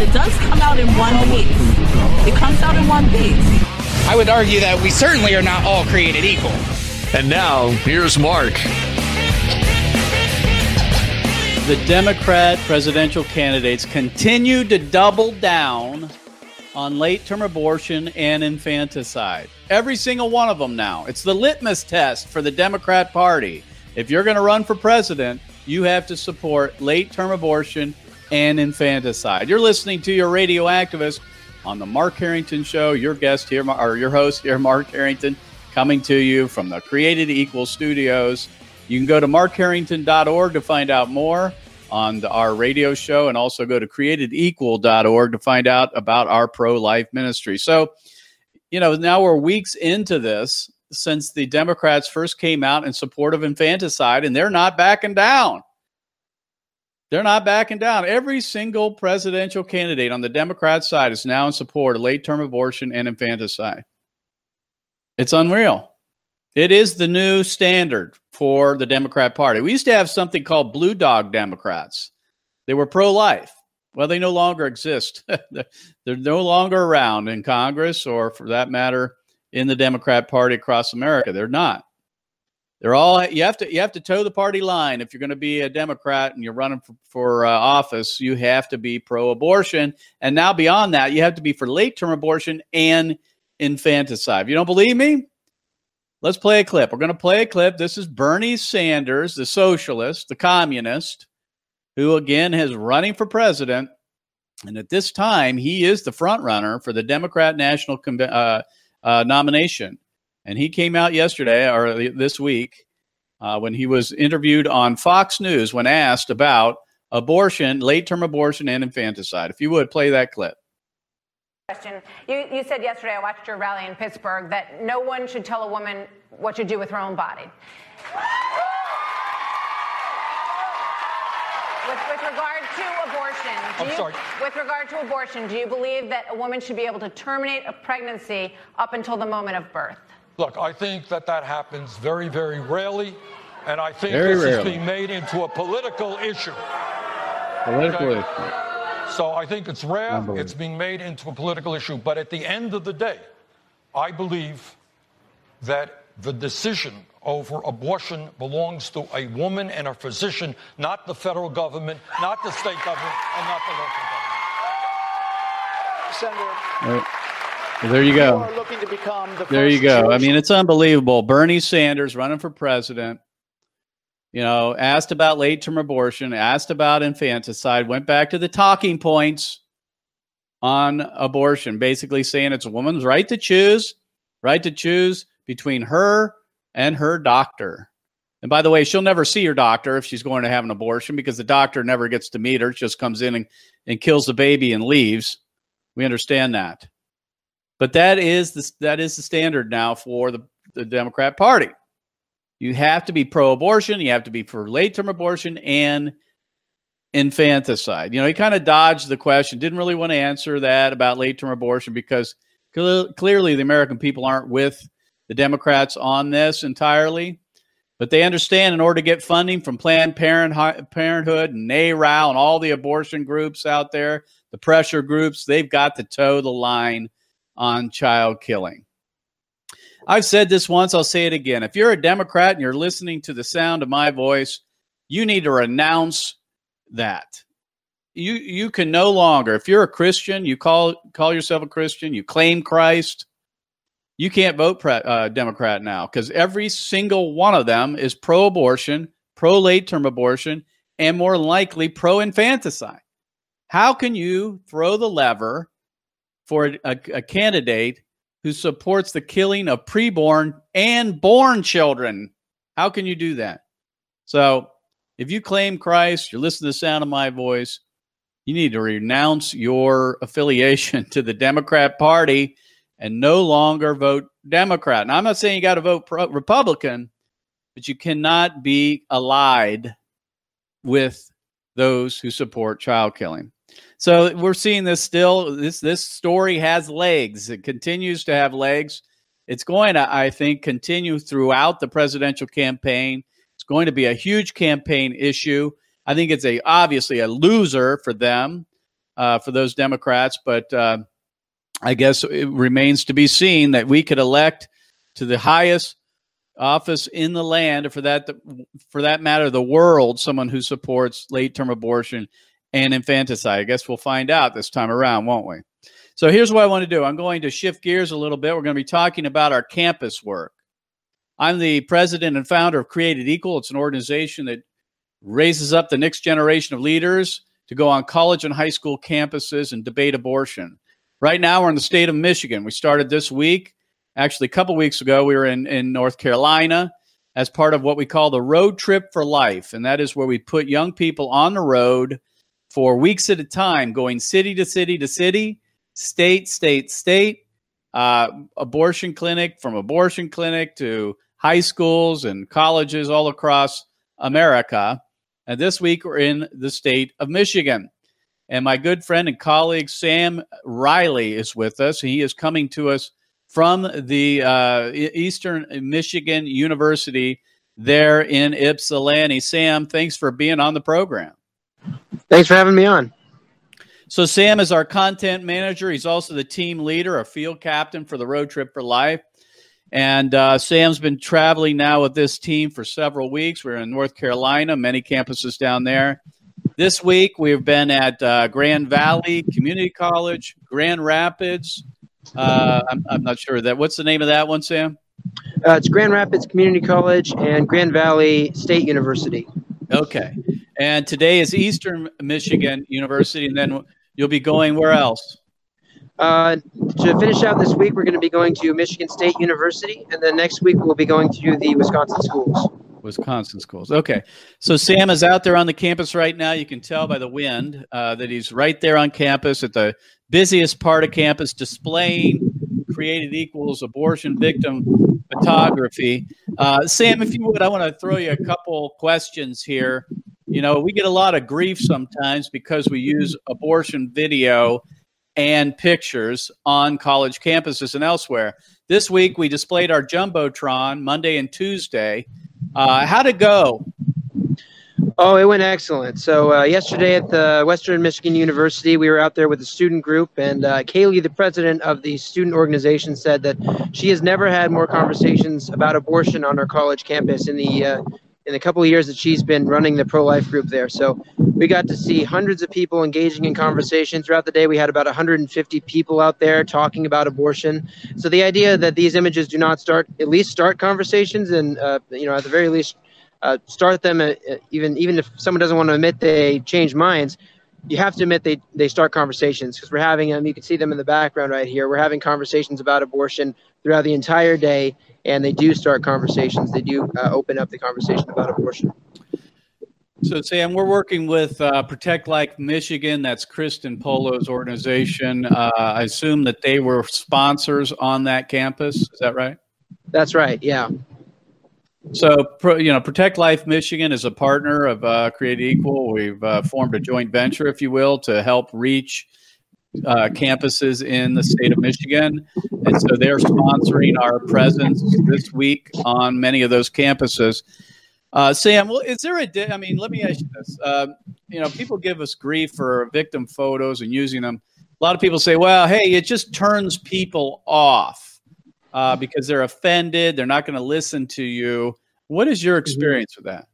It does come out in one piece. It comes out in one piece. I would argue that we certainly are not all created equal. And now, here's Mark. The Democrat presidential candidates continue to double down on late term abortion and infanticide. Every single one of them now. It's the litmus test for the Democrat Party. If you're going to run for president, you have to support late term abortion and infanticide. You're listening to your radio activist on the Mark Harrington Show. Your guest here, or your host here, Mark Harrington, coming to you from the Created Equal Studios. You can go to markharrington.org to find out more on the, our radio show and also go to createdequal.org to find out about our pro life ministry. So, you know, now we're weeks into this since the Democrats first came out in support of infanticide, and they're not backing down. They're not backing down. Every single presidential candidate on the Democrat side is now in support of late term abortion and infanticide. It's unreal. It is the new standard for the Democrat Party. We used to have something called blue dog Democrats. They were pro life. Well, they no longer exist. They're no longer around in Congress or, for that matter, in the Democrat Party across America. They're not. They're all you have to you have to toe the party line if you're going to be a Democrat and you're running for, for uh, office. You have to be pro-abortion, and now beyond that, you have to be for late-term abortion and infanticide. If you don't believe me, let's play a clip. We're going to play a clip. This is Bernie Sanders, the socialist, the communist, who again is running for president, and at this time he is the front runner for the Democrat National uh, uh, nomination. And he came out yesterday or this week uh, when he was interviewed on Fox News when asked about abortion, late term abortion, and infanticide. If you would play that clip. Question. You, you said yesterday, I watched your rally in Pittsburgh, that no one should tell a woman what to do with her own body. With, with, regard to abortion, I'm you, sorry. with regard to abortion, do you believe that a woman should be able to terminate a pregnancy up until the moment of birth? Look, I think that that happens very, very rarely, and I think very this rarely. is being made into a political issue. Political Okay. issue. So I think it's rare. It's being made into a political issue. But at the end of the day, I believe that the decision over abortion belongs to a woman and a physician, not the federal government, not the state government, and not the local government. Senator, Right. Well, there you go. looking to become the There you go. I mean, it's unbelievable. Bernie Sanders running for president, you know, asked about late term abortion, asked about infanticide, went back to the talking points on abortion, basically saying it's a woman's right to choose, right to choose between her and her doctor. And by the way, she'll never see her doctor if she's going to have an abortion because the doctor never gets to meet her. Just comes in and, and kills the baby and leaves. We understand that. But that is the that is the standard now for the, the Democrat Party. You have to be pro-abortion. You have to be for late-term abortion and infanticide. You know, he kind of dodged the question. Didn't really want to answer that about late-term abortion because cle- clearly the American people aren't with the Democrats on this entirely. But they understand in order to get funding from Planned Parent- Parenthood and NARAL and all the abortion groups out there, the pressure groups, they've got to toe the line on child killing. I've said this once, I'll say it again. If you're a Democrat and you're listening to the sound of my voice, you need to renounce that. You you can no longer, if you're a Christian, you call call yourself a Christian, you claim Christ, you can't vote pre- uh, Democrat now because every single one of them is pro-abortion, pro-late term abortion, and more likely pro-infanticide. How can you throw the lever for a, a, candidate who supports the killing of preborn and born children? How can you do that? So, if you claim Christ, you're listening to the sound of my voice, you need to renounce your affiliation to the Democrat Party and no longer vote Democrat. Now, I'm not saying you got to vote pro- Republican, but you cannot be allied with those who support child killing. So we're seeing this still. This this story has legs. It continues to have legs. It's going to, I think, continue throughout the presidential campaign. It's going to be a huge campaign issue. I think it's a obviously a loser for them, uh, for those Democrats. But uh, I guess it remains to be seen that we could elect to the highest office in the land, or for that for that matter, the world, someone who supports late term abortion and infanticide. I guess we'll find out this time around, won't we? So here's what I want to do. I'm going to shift gears a little bit. We're going to be talking about our campus work. I'm the president and founder of Created Equal. It's an organization that raises up the next generation of leaders to go on college and high school campuses and debate abortion. Right now, we're in the state of Michigan. We started this week. Actually, a couple weeks ago, we were in, in North Carolina as part of what we call the Road Trip for Life. And that is where we put young people on the road for weeks at a time, going city to city to city state, state, state, uh, abortion clinic from abortion clinic to high schools and colleges all across America. And this week we're in the state of Michigan. And my good friend and colleague Sam Riley is with us. He is coming to us from the uh, Eastern Michigan University there in Ypsilanti. Sam, thanks for being on the program. Thanks for having me on. So Sam is our content manager. He's also the team leader, a field captain for the Road Trip for Life. And uh, Sam's been traveling now with this team for several weeks. We're in North Carolina, many campuses down there. This week we've been at uh, Grand Valley Community College, Grand Rapids. Uh, I'm, I'm, not sure that. What's the name of that one, Sam? Uh, it's Grand Rapids Community College and Grand Valley State University. Okay. And today is Eastern Michigan University, and then You'll be going where else? Uh, to finish out this week, we're going to be going to Michigan State University, and then next week we'll be going to the Wisconsin schools. Wisconsin schools. Okay. So Sam is out there on the campus right now. You can tell by the wind uh, that he's right there on campus at the busiest part of campus, displaying created equals abortion victim photography. Uh, Sam, if you would, I want to throw you a couple questions here you know, we get a lot of grief sometimes because we use abortion video and pictures on college campuses and elsewhere. This week we displayed our Jumbotron Monday and Tuesday. Uh, how'd it go? Oh, it went excellent. So uh, yesterday at the Western Michigan University, we were out there with a student group, and uh, Kaylee, the president of the student organization, said that she has never had more conversations about abortion on our college campus in the uh, in the couple of years that she's been running the pro life group there. So we got to see hundreds of people engaging in conversation throughout the day. We had about 150 people out there talking about abortion. So the idea that these images do not start, at least start conversations, and uh, you know, at the very least, uh, start them. Uh, even even if someone doesn't want to admit they change minds, you have to admit they they start conversations because we're having them. You can see them in the background right here. We're having conversations about abortion throughout the entire day and they do start conversations. They do uh, open up the conversation about abortion. So, Sam, we're working with uh, Protect Life Michigan. That's Kristen Polo's organization. Uh, I assume that they were sponsors on that campus. Is that right? That's right. Yeah. So, you know, Protect Life Michigan is a partner of uh, Create Equal. We've uh, formed a joint venture, if you will, to help reach uh, campuses in the state of Michigan. And so they're sponsoring our presence this week on many of those campuses. Uh, Sam, well, is there a? Di- I mean, let me ask you this. Uh, you know, people give us grief for victim photos and using them. A lot of people say, "Well, hey, it just turns people off uh, because they're offended. They're not going to listen to you." What is your mm-hmm. experience with that?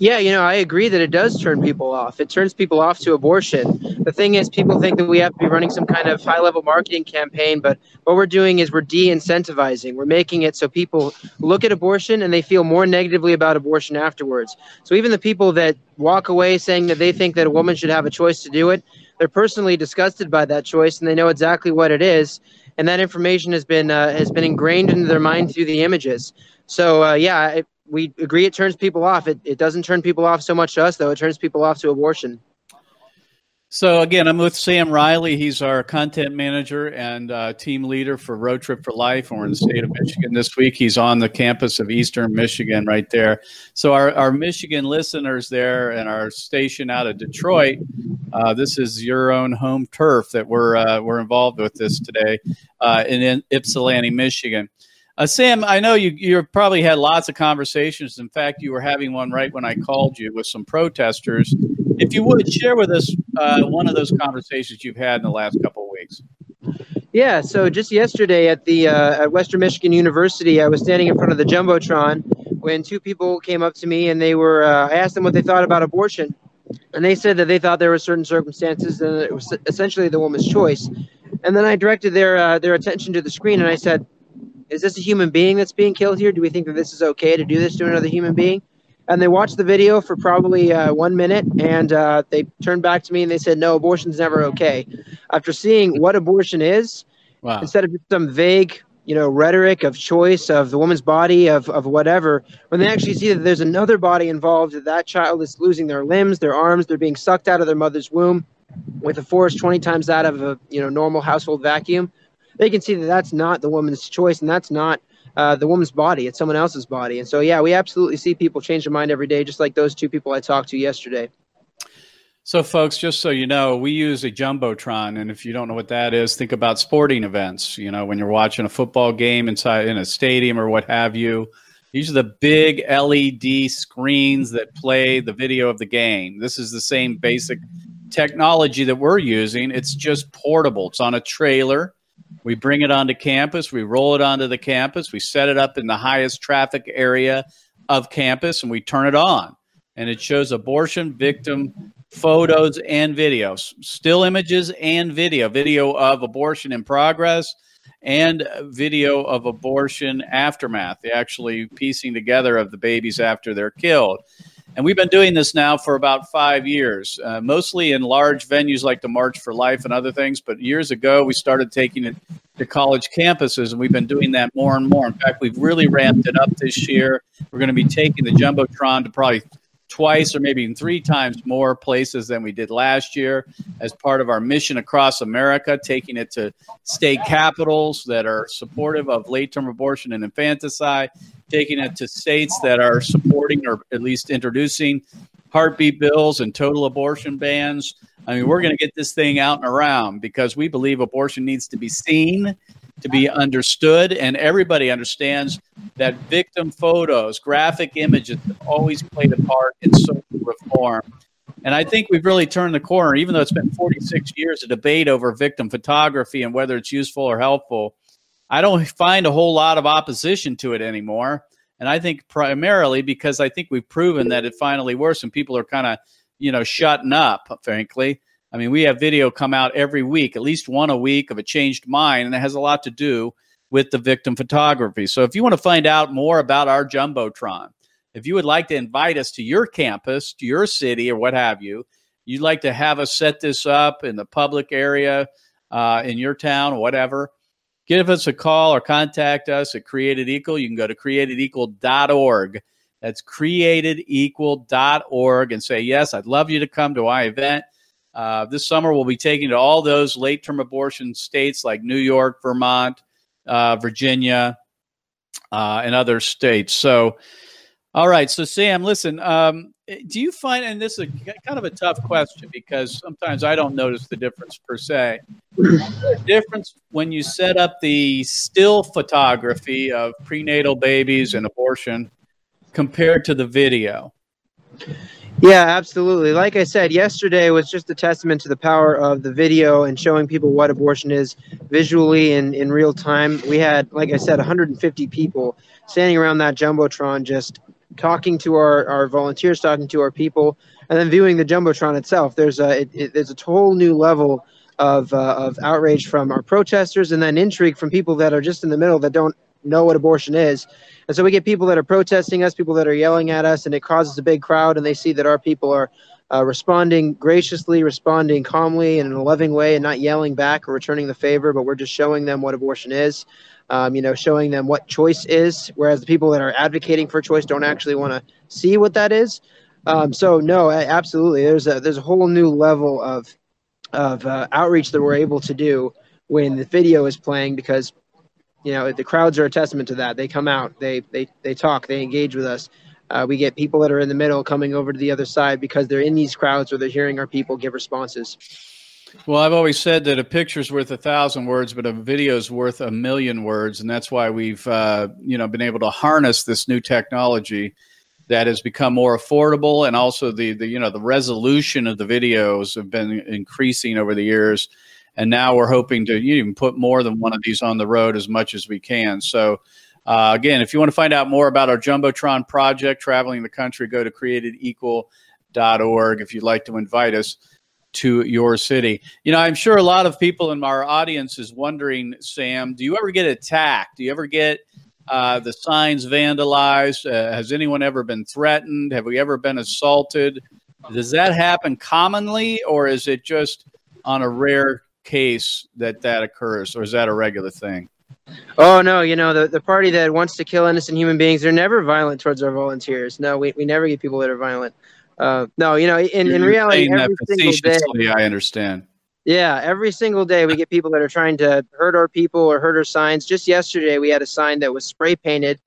Yeah, you know, I agree that it does turn people off. It turns people off to abortion. The thing is, people think that we have to be running some kind of high level marketing campaign, but what we're doing is we're de incentivizing. We're making it so people look at abortion and they feel more negatively about abortion afterwards. So even the people that walk away saying that they think that a woman should have a choice to do it, they're personally disgusted by that choice and they know exactly what it is. And that information has been uh, has been ingrained into their mind through the images. So uh, yeah, we agree it turns people off. It, it doesn't turn people off so much to us, though. It turns people off to abortion. So again, I'm with Sam Riley. He's our content manager and uh, team leader for Road Trip for Life, and we're in the state of Michigan this week. He's on the campus of Eastern Michigan, right there. So our, our Michigan listeners there and our station out of Detroit, uh, this is your own home turf that we're uh, we're involved with this today uh, in, in Ypsilanti, Michigan. Uh, Sam, I know you you probably had lots of conversations. In fact, you were having one right when I called you with some protesters. If you would share with us uh, one of those conversations you've had in the last couple of weeks. Yeah, so just yesterday at the uh, at Western Michigan University, I was standing in front of the jumbotron when two people came up to me and they were. Uh, I asked them what they thought about abortion, and they said that they thought there were certain circumstances and it was essentially the woman's choice. And then I directed their uh, their attention to the screen and I said, is this a human being that's being killed here? Do we think that this is okay to do this to another human being? And they watched the video for probably uh, one minute, and uh, they turned back to me and they said, "No, abortion's never okay." After seeing what abortion is, wow. instead of some vague, you know, rhetoric of choice of the woman's body of of whatever, when they actually see that there's another body involved, that that child is losing their limbs, their arms, they're being sucked out of their mother's womb with a force 20 times that of a you know normal household vacuum they can see that that's not the woman's choice and that's not uh, the woman's body. It's someone else's body. And so, yeah, we absolutely see people change their mind every day, just like those two people I talked to yesterday. So, folks, just so you know, we use a jumbotron, and if you don't know what that is, think about sporting events. You know, when you're watching a football game inside in a stadium or what have you. These are the big LED screens that play the video of the game. This is the same basic technology that we're using. It's just portable. It's on a trailer. We bring it onto campus, we roll it onto the campus, we set it up in the highest traffic area of campus, and we turn it on. And it shows abortion victim photos and videos, still images and video, video of abortion in progress and video of abortion aftermath, the actually piecing together of the babies after they're killed. And we've been doing this now for about five years, uh, mostly in large venues like the March for Life and other things. But years ago, we started taking it to college campuses, and we've been doing that more and more. In fact, we've really ramped it up this year. We're going to be taking the Jumbotron to probably twice or maybe even three times more places than we did last year as part of our mission across America, taking it to state capitals that are supportive of late term abortion and infanticide, taking it to states that are supporting or at least introducing heartbeat bills and total abortion bans. I mean, we're going to get this thing out and around because we believe abortion needs to be seen, to be understood, and everybody understands that victim photos, graphic images have always played a part in social reform. And I think we've really turned the corner, even though it's been 46 years of debate over victim photography and whether it's useful or helpful. I don't find a whole lot of opposition to it anymore. And I think primarily because I think we've proven that it finally works and people are kind of, you know, shutting up, frankly. I mean, we have video come out every week, at least one a week of a changed mind, and it has a lot to do with the victim photography. So if you want to find out more about our Jumbotron, if you would like to invite us to your campus, to your city, or what have you, you'd like to have us set this up in the public area uh, in your town, whatever, give us a call or contact us at Created Equal. You can go to createdequal.org. That's createdequal.org and say, Yes, I'd love you to come to my event. Uh, this summer, we'll be taking to all those late term abortion states like New York, Vermont, uh, Virginia, uh, and other states. So, all right. So, Sam, listen, um, do you find, and this is a, kind of a tough question because sometimes I don't notice the difference per se. difference when you set up the still photography of prenatal babies and abortion compared to the video? Yeah, absolutely. Like I said, yesterday was just a testament to the power of the video and showing people what abortion is visually and in real time. We had, like I said, 150 people standing around that jumbotron just talking to our, our volunteers, talking to our people, and then viewing the jumbotron itself. There's a it, it, there's a whole new level of uh, of outrage from our protesters, and then intrigue from people that are just in the middle that don't know what abortion is. And so we get people that are protesting us, people that are yelling at us, and it causes a big crowd, and they see that our people are uh, responding graciously, responding calmly and in a loving way, and not yelling back or returning the favor, but we're just showing them what abortion is um, you know, showing them what choice is, whereas the people that are advocating for choice don't actually want to see what that is. Um, so no, absolutely, there's a there's a whole new level of of uh, outreach that we're able to do when the video is playing because you know the crowds are a testament to that. They come out they they, they talk they engage with us. Uh, we get people that are in the middle coming over to the other side because they're in these crowds or they're hearing our people give responses. Well i've always said that a picture's worth a thousand words but a video's worth a million words and that's why we've uh, you know been able to harness this new technology that has become more affordable and also the, the you know the resolution of the videos have been increasing over the years and now we're hoping to even put more than one of these on the road as much as we can so uh, again if you want to find out more about our jumbotron project traveling the country go to createdequal.org if you'd like to invite us to your city you know i'm sure a lot of people in our audience is wondering sam do you ever get attacked do you ever get uh, the signs vandalized? Uh, has anyone ever been threatened? Have we ever been assaulted? Does that happen commonly, or is it just on a rare case that that occurs, or is that a regular thing? Oh no, you know the, the party that wants to kill innocent human beings, they're never violent towards our volunteers. No, we, we never get people that are violent. Uh, no, you know, in, in reality, every single day, I understand. Yeah, every single day we get people that are trying to hurt our people or hurt our signs. Just yesterday, we had a sign that was spray painted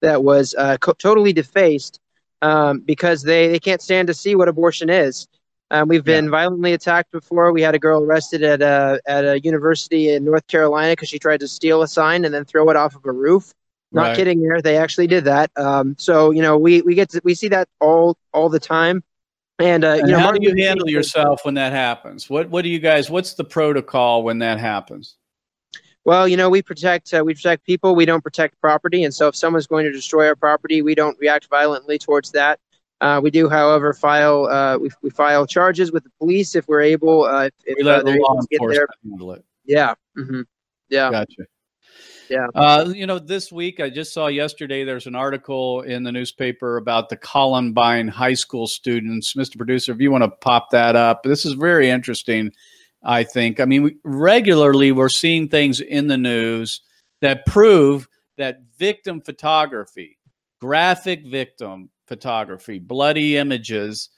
that was uh, co- totally defaced um, because they, they can't stand to see what abortion is. Um, we've been yeah. violently attacked before. We had a girl arrested at a, at a university in North Carolina because she tried to steal a sign and then throw it off of a roof. Not right. kidding there. They actually did that. Um, so, you know, we, we get to, we see that all, all the time. And, uh, and you know, how Martin do you handle yourself when that happens? What What do you guys? What's the protocol when that happens? Well, you know, we protect uh, we protect people. We don't protect property, and so if someone's going to destroy our property, we don't react violently towards that. Uh, we do, however, file uh, we, we file charges with the police if we're able. Uh, if, we let uh, the law enforcement handle it. Yeah. Mm-hmm. Yeah. Gotcha. Yeah. Uh, you know, this week I just saw yesterday there's an article in the newspaper about the Columbine high school students. Mr. Producer, if you want to pop that up, this is very interesting. I think. I mean, we, regularly we're seeing things in the news that prove that victim photography, graphic victim photography, bloody images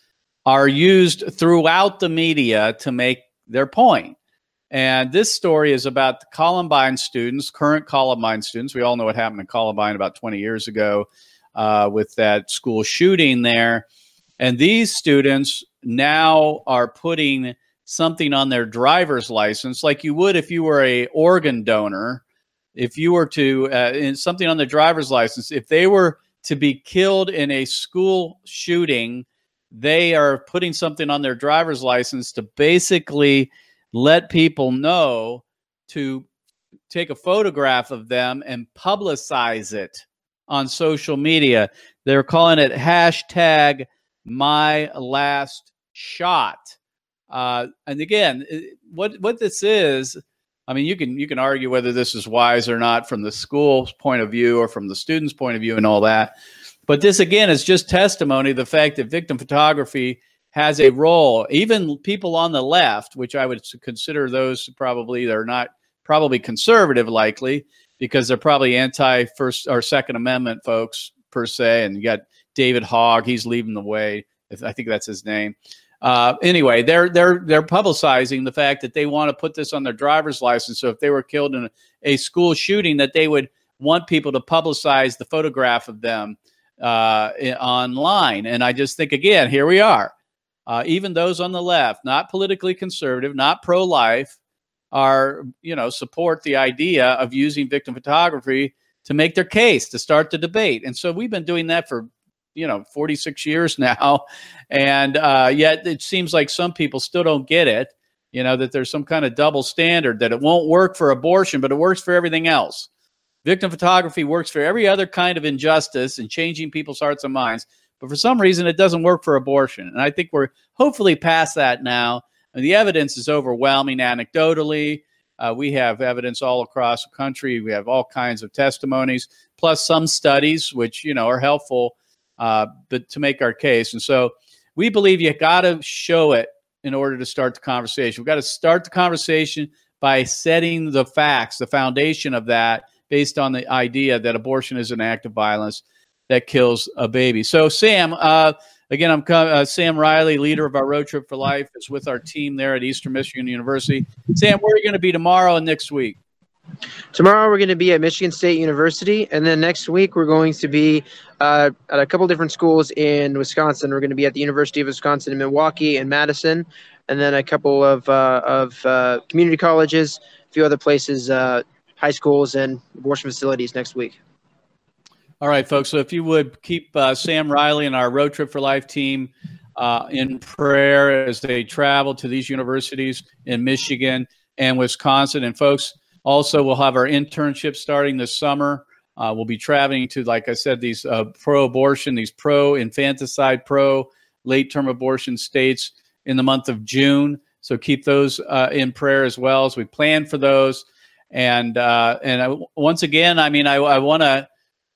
are used throughout the media to make their point. And this story is about the Columbine students, current Columbine students. We all know what happened in Columbine about 20 years ago uh, with that school shooting there. And these students now are putting something on their driver's license, like you would if you were a organ donor. If you were to uh, something on the driver's license, if they were to be killed in a school shooting, they are putting something on their driver's license to basically let people know to take a photograph of them and publicize it on social media. They're calling it hashtag my last shot. Uh, and again, what what this is, I mean, you can you can argue whether this is wise or not from the school's point of view or from the student's point of view and all that. But this again is just testimony the fact that victim photography has a role. Even people on the left, which I would consider those probably they're not probably conservative, likely because they're probably anti First or Second Amendment folks per se. And you got David Hogg; he's leading the way. I think that's his name. Uh, anyway, they're they're they're publicizing the fact that they want to put this on their driver's license. So if they were killed in a, a school shooting, that they would want people to publicize the photograph of them uh, online. And I just think again, here we are uh, even those on the left, not politically conservative, not pro life, are, you know, support the idea of using victim photography to make their case, to start the debate. And so we've been doing that for, you know, 46 years now. And uh, yet it seems like some people still don't get it, you know, that there's some kind of double standard, that it won't work for abortion, but it works for everything else. Victim photography works for every other kind of injustice and changing people's hearts and minds. But for some reason, it doesn't work for abortion. And I think we're hopefully past that now. And the evidence is overwhelming anecdotally. Uh, we have evidence all across the country. We have all kinds of testimonies, plus some studies, which you know are helpful, uh, but to make our case. And so we believe you got to show it in order to start the conversation. We've got to start the conversation by setting the facts, the foundation of that, based on the idea that abortion is an act of violence that kills a baby. So, Sam, uh, again, I'm uh, Sam Riley, leader of our Road Trip for Life, is with our team there at Eastern Michigan University. Sam, where are you going to be tomorrow and next week? Tomorrow we're going to be at Michigan State University, and then next week we're going to be uh, at a couple different schools in Wisconsin. We're going to be at the University of Wisconsin in Milwaukee and Madison, and then a couple of uh, of uh, community colleges, a few other places, uh, high schools, and abortion facilities next week. All right, folks. So if you would keep uh, Sam Riley and our Road Trip for Life team uh, in prayer as they travel to these universities in Michigan and Wisconsin, and folks also, we'll have our internship starting this summer. Uh, we'll be traveling to, like I said, these uh, pro abortion, these pro infanticide, pro late term abortion states in the month of June. So keep those uh, in prayer as well as we plan for those. And uh, and I, once again, I mean, I, I want to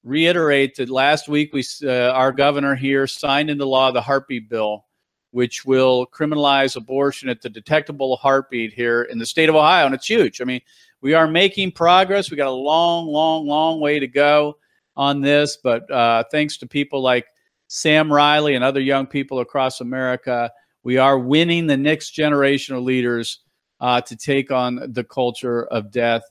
reiterate that last week we uh, our governor here signed into law the heartbeat bill, which will criminalize abortion at the detectable heartbeat here in the state of Ohio, and it's huge. I mean, we are making progress. We got a long, long, long way to go on this, but uh, thanks to people like Sam Riley and other young people across America, we are winning the next generation of leaders uh, to take on the culture of death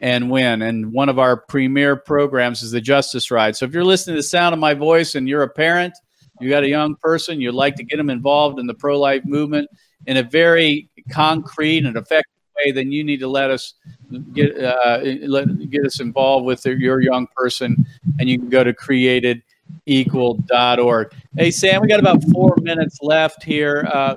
and win. And one of our premier programs is the Justice Ride. So if you're listening to the sound of my voice and you're a parent, you got a young person, you'd like to get them involved in the pro life movement in a very concrete and effective way, then you need to let us get uh, let, get us involved with your young person, and you can go to createdequal.org. Hey Sam, we got about four minutes left here. Uh,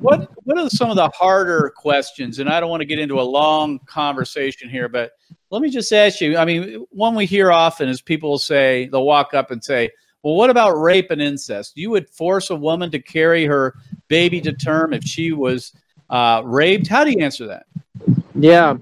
what what are some of the harder questions? And I don't want to get into a long conversation here, but let me just ask you. I mean, one we hear often is people say they'll walk up and say, "Well, what about rape and incest? You would force a woman to carry her baby to term if she was uh, raped. How do you answer that? Yeah.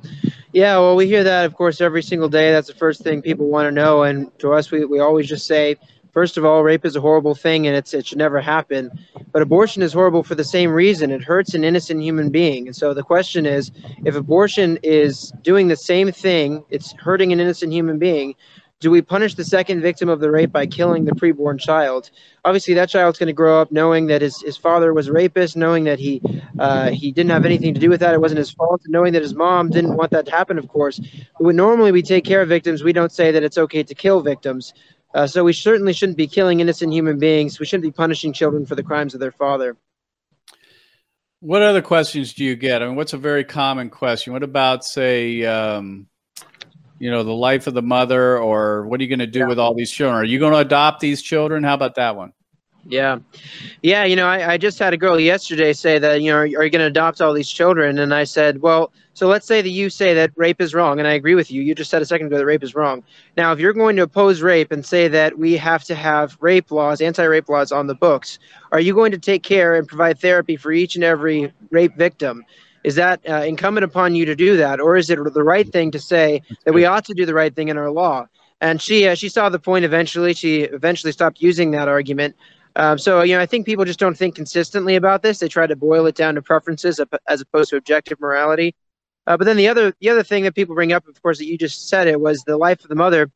Yeah, well, we hear that, of course, every single day. That's the first thing people want to know. And to us, we, we always just say, first of all, rape is a horrible thing and it's, it should never happen. But abortion is horrible for the same reason it hurts an innocent human being. And so the question is if abortion is doing the same thing, it's hurting an innocent human being, do we punish the second victim of the rape by killing the preborn child? Obviously, that child's going to grow up knowing that his, his father was a rapist, knowing that he uh, he didn't have anything to do with that. It wasn't his fault, and knowing that his mom didn't want that to happen. Of course, but normally we take care of victims. We don't say that it's okay to kill victims. Uh, so we certainly shouldn't be killing innocent human beings. We shouldn't be punishing children for the crimes of their father. What other questions do you get? I mean, what's a very common question? What about, say, um, you know, the life of the mother, or what are you going to do yeah. with all these children? Are you going to adopt these children? How about that one? Yeah, yeah. You know, I, I just had a girl yesterday say that you know, are, are you going to adopt all these children? And I said, well, so let's say that you say that rape is wrong, and I agree with you. You just said a second ago that rape is wrong. Now, if you're going to oppose rape and say that we have to have rape laws, anti-rape laws on the books, are you going to take care and provide therapy for each and every rape victim? Is that uh, incumbent upon you to do that, or is it the right thing to say that we ought to do the right thing in our law? And she uh, she saw the point eventually. She eventually stopped using that argument. Um, so you know, I think people just don't think consistently about this. They try to boil it down to preferences as opposed to objective morality. Uh, but then the other the other thing that people bring up, of course, that you just said it was the life of the mother,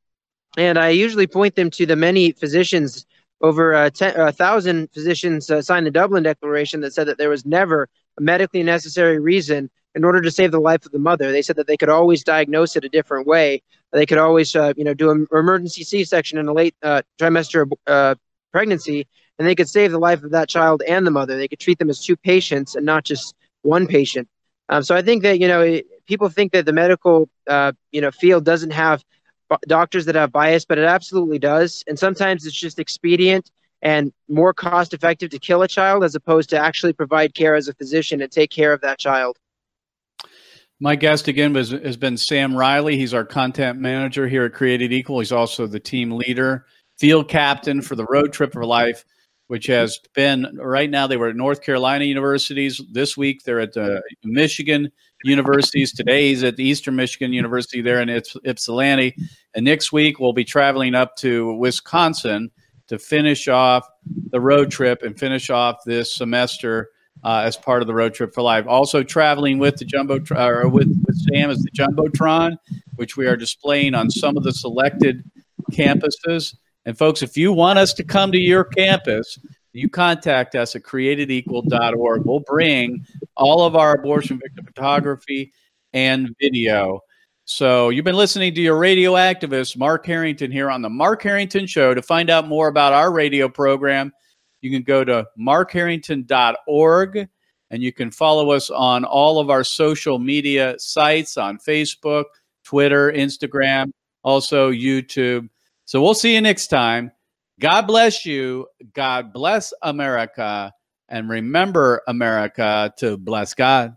and I usually point them to the many physicians over a, ten, a thousand physicians uh, signed the Dublin Declaration that said that there was never medically necessary reason in order to save the life of the mother. They said that they could always diagnose it a different way. They could always, uh, you know, do an emergency C-section in a late uh, trimester uh, pregnancy, and they could save the life of that child and the mother. They could treat them as two patients and not just one patient. Um, so I think that you know it, people think that the medical uh, you know field doesn't have doctors that have bias, but it absolutely does. And sometimes it's just expedient and more cost effective to kill a child as opposed to actually provide care as a physician and take care of that child. My guest again was, has been Sam Riley. He's our content manager here at Created Equal. He's also the team leader, field captain for the Road Trip for Life, which has been right now. They were at North Carolina universities. This week they're at uh, Michigan universities. Today he's at the Eastern Michigan University there in Ypsilanti. And next week we'll be traveling up to Wisconsin to finish off the road trip and finish off this semester uh, as part of the road trip for life. Also traveling with the jumbo or with, with Sam is the jumbotron, which we are displaying on some of the selected campuses. And folks, if you want us to come to your campus, you contact us at createdequal.org. We'll bring all of our abortion victim photography and video. So you've been listening to your radio activist, Mark Harrington, here on the Mark Harrington Show. To find out more about our radio program, you can go to markharrington.org and you can follow us on all of our social media sites on Facebook, Twitter, Instagram, also YouTube. So we'll see you next time. God bless you. God bless America. And remember, America, to bless God.